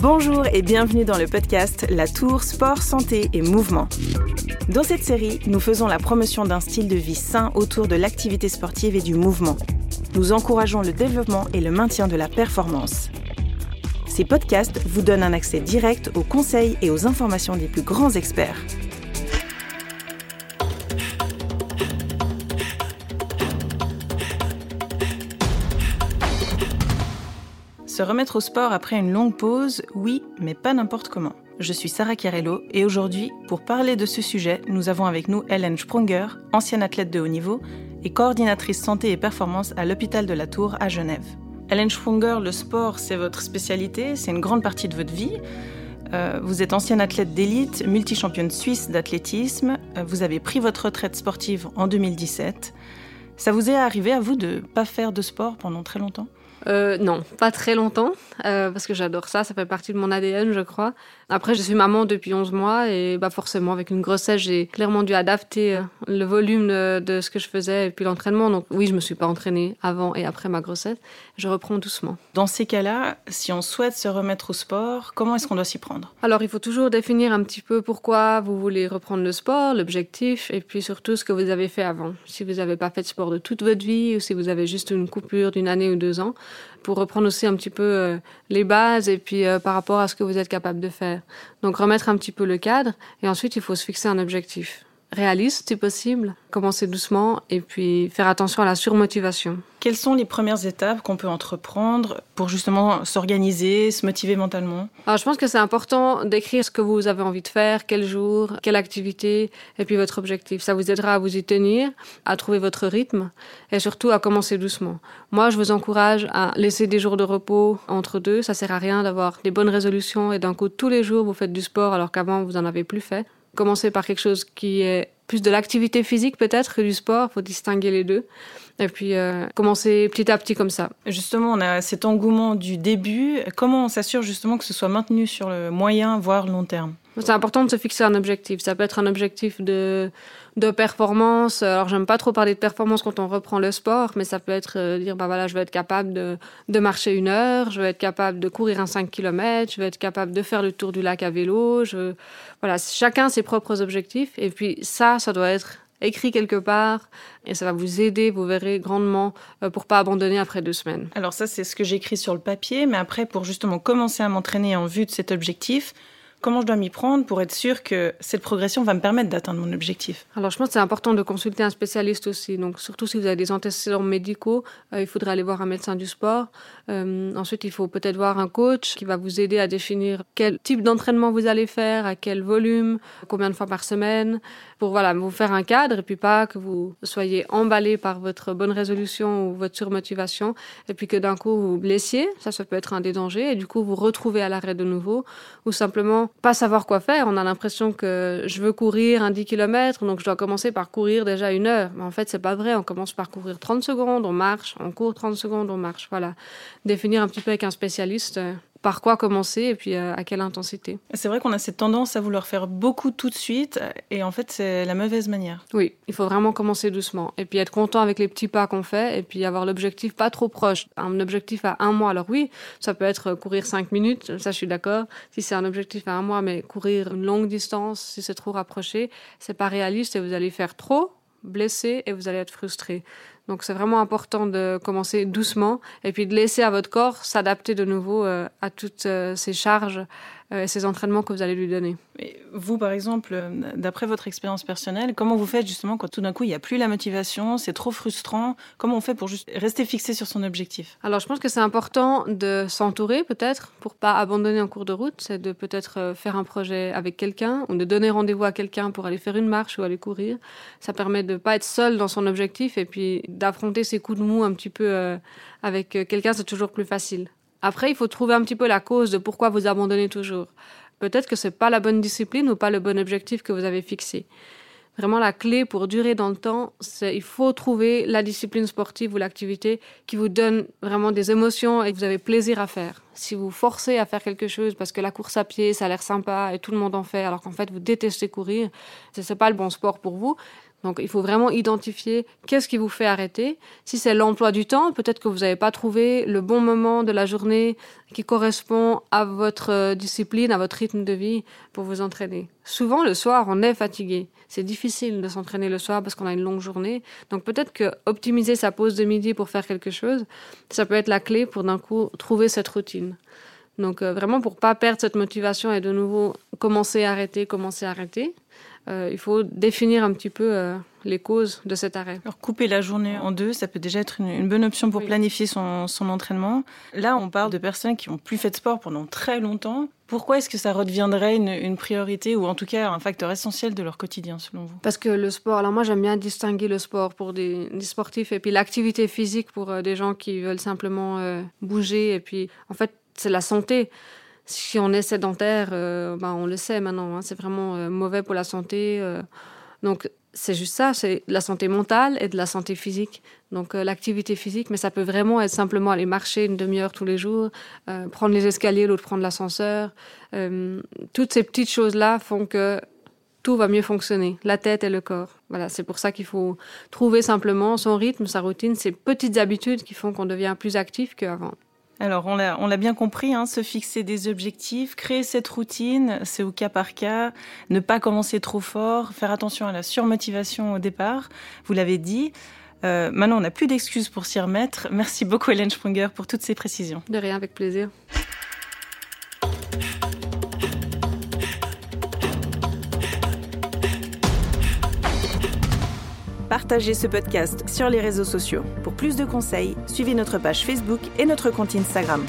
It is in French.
Bonjour et bienvenue dans le podcast La Tour Sport, Santé et Mouvement. Dans cette série, nous faisons la promotion d'un style de vie sain autour de l'activité sportive et du mouvement. Nous encourageons le développement et le maintien de la performance. Ces podcasts vous donnent un accès direct aux conseils et aux informations des plus grands experts. Se remettre au sport après une longue pause, oui, mais pas n'importe comment. Je suis Sarah Chiarello et aujourd'hui, pour parler de ce sujet, nous avons avec nous Hélène Sprunger, ancienne athlète de haut niveau et coordinatrice santé et performance à l'hôpital de la Tour à Genève. Hélène Sprunger, le sport, c'est votre spécialité, c'est une grande partie de votre vie. Euh, vous êtes ancienne athlète d'élite, multi-championne suisse d'athlétisme. Euh, vous avez pris votre retraite sportive en 2017. Ça vous est arrivé à vous de ne pas faire de sport pendant très longtemps? Euh, non, pas très longtemps, euh, parce que j'adore ça, ça fait partie de mon ADN, je crois. Après, je suis maman depuis 11 mois et bah forcément, avec une grossesse, j'ai clairement dû adapter euh, le volume de, ce que je faisais et puis l'entraînement. Donc oui, je me suis pas entraînée avant et après ma grossesse. Je reprends doucement. Dans ces cas-là, si on souhaite se remettre au sport, comment est-ce qu'on doit s'y prendre? Alors, il faut toujours définir un petit peu pourquoi vous voulez reprendre le sport, l'objectif et puis surtout ce que vous avez fait avant. Si vous n'avez pas fait de sport de toute votre vie ou si vous avez juste une coupure d'une année ou deux ans, pour reprendre aussi un petit peu euh, les bases et puis euh, par rapport à ce que vous êtes capable de faire. Donc remettre un petit peu le cadre et ensuite il faut se fixer un objectif réaliste si possible, commencer doucement et puis faire attention à la surmotivation. Quelles sont les premières étapes qu'on peut entreprendre pour justement s'organiser, se motiver mentalement? Alors je pense que c'est important d'écrire ce que vous avez envie de faire, quel jour, quelle activité et puis votre objectif. Ça vous aidera à vous y tenir, à trouver votre rythme et surtout à commencer doucement. Moi, je vous encourage à laisser des jours de repos entre deux. Ça sert à rien d'avoir des bonnes résolutions et d'un coup tous les jours vous faites du sport alors qu'avant vous en avez plus fait commencer par quelque chose qui est plus de l'activité physique peut-être que du sport, faut distinguer les deux. Et puis euh, commencer petit à petit comme ça. Justement, on a cet engouement du début. Comment on s'assure justement que ce soit maintenu sur le moyen, voire long terme? C'est important de se fixer un objectif. Ça peut être un objectif de, de performance. Alors, j'aime pas trop parler de performance quand on reprend le sport, mais ça peut être euh, dire, bah voilà, je vais être capable de, de, marcher une heure, je vais être capable de courir un 5 km, je vais être capable de faire le tour du lac à vélo. Voilà, chacun ses propres objectifs. Et puis ça, ça doit être écrit quelque part et ça va vous aider, vous verrez grandement euh, pour pas abandonner après deux semaines. Alors ça, c'est ce que j'écris sur le papier, mais après, pour justement commencer à m'entraîner en vue de cet objectif, Comment je dois m'y prendre pour être sûr que cette progression va me permettre d'atteindre mon objectif Alors, je pense que c'est important de consulter un spécialiste aussi. Donc, surtout si vous avez des antécédents médicaux, euh, il faudrait aller voir un médecin du sport. Euh, ensuite, il faut peut-être voir un coach qui va vous aider à définir quel type d'entraînement vous allez faire, à quel volume, combien de fois par semaine, pour voilà vous faire un cadre et puis pas que vous soyez emballé par votre bonne résolution ou votre surmotivation et puis que d'un coup vous vous blessiez. Ça, ça peut être un des dangers et du coup vous retrouvez à l'arrêt de nouveau ou simplement pas savoir quoi faire. On a l'impression que je veux courir un 10 km, donc je dois commencer par courir déjà une heure. Mais en fait, c'est pas vrai. On commence par courir 30 secondes, on marche, on court 30 secondes, on marche. Voilà. Définir un petit peu avec un spécialiste euh, par quoi commencer et puis euh, à quelle intensité. C'est vrai qu'on a cette tendance à vouloir faire beaucoup tout de suite et en fait c'est la mauvaise manière. Oui, il faut vraiment commencer doucement et puis être content avec les petits pas qu'on fait et puis avoir l'objectif pas trop proche. Un objectif à un mois, alors oui, ça peut être courir cinq minutes, ça je suis d'accord. Si c'est un objectif à un mois, mais courir une longue distance, si c'est trop rapproché, c'est pas réaliste et vous allez faire trop, blessé et vous allez être frustré. Donc c'est vraiment important de commencer doucement et puis de laisser à votre corps s'adapter de nouveau euh, à toutes euh, ces charges euh, et ces entraînements que vous allez lui donner. Mais vous, par exemple, d'après votre expérience personnelle, comment vous faites justement quand tout d'un coup il n'y a plus la motivation, c'est trop frustrant? Comment on fait pour juste rester fixé sur son objectif? Alors je pense que c'est important de s'entourer peut-être pour pas abandonner en cours de route, c'est de peut-être faire un projet avec quelqu'un ou de donner rendez-vous à quelqu'un pour aller faire une marche ou aller courir. Ça permet de pas être seul dans son objectif et puis d'affronter ces coups de mou un petit peu euh, avec euh, quelqu'un, c'est toujours plus facile. Après, il faut trouver un petit peu la cause de pourquoi vous abandonnez toujours. Peut-être que c'est pas la bonne discipline ou pas le bon objectif que vous avez fixé. Vraiment, la clé pour durer dans le temps, c'est il faut trouver la discipline sportive ou l'activité qui vous donne vraiment des émotions et que vous avez plaisir à faire. Si vous forcez à faire quelque chose parce que la course à pied, ça a l'air sympa et tout le monde en fait, alors qu'en fait vous détestez courir, c'est pas le bon sport pour vous. Donc il faut vraiment identifier qu'est-ce qui vous fait arrêter. Si c'est l'emploi du temps, peut-être que vous n'avez pas trouvé le bon moment de la journée qui correspond à votre euh, discipline, à votre rythme de vie pour vous entraîner. Souvent le soir, on est fatigué. C'est difficile de s'entraîner le soir parce qu'on a une longue journée. Donc peut-être que optimiser sa pause de midi pour faire quelque chose, ça peut être la clé pour d'un coup trouver cette routine. Donc euh, vraiment pour pas perdre cette motivation et de nouveau commencer à arrêter, commencer à arrêter. Euh, il faut définir un petit peu euh, les causes de cet arrêt. Alors, couper la journée en deux, ça peut déjà être une, bonne option pour planifier son, son, entraînement. Là, on parle de personnes qui ont plus fait de sport pendant très longtemps. Pourquoi est-ce que ça redeviendrait une, une, priorité ou en tout cas un facteur essentiel de leur quotidien selon vous? Parce que le sport, alors moi j'aime bien distinguer le sport pour des, des sportifs et puis l'activité physique pour euh, des gens qui veulent simplement bouger et puis en fait c'est la santé si on est sédentaire, ben on le sait maintenant, hein, c'est vraiment euh, mauvais pour la santé. Euh. donc c'est juste ça, c'est de la santé mentale et de la santé physique. Donc l'activité physique, mais ça peut vraiment être simplement aller marcher une demi-heure tous les jours, prendre les escaliers, l'autre prendre l'ascenseur. toutes ces petites choses-là font que tout va mieux fonctionner, la tête et le corps. Voilà, c'est pour ça qu'il faut trouver simplement son rythme, sa routine, ces petites habitudes qui font qu'on devient plus actif qu'avant. Alors, on l'a bien compris, hein, se fixer des objectifs, créer cette routine, c'est au cas par cas, ne pas commencer trop fort, faire attention à la surmotivation au départ, vous l'avez dit. Euh, maintenant, on n'a plus d'excuses pour s'y remettre. Merci beaucoup, Hélène Sprunger, pour toutes ces précisions. De rien, avec plaisir. Partagez ce podcast sur les réseaux sociaux. Pour plus de conseils, suivez notre page Facebook et notre compte Instagram.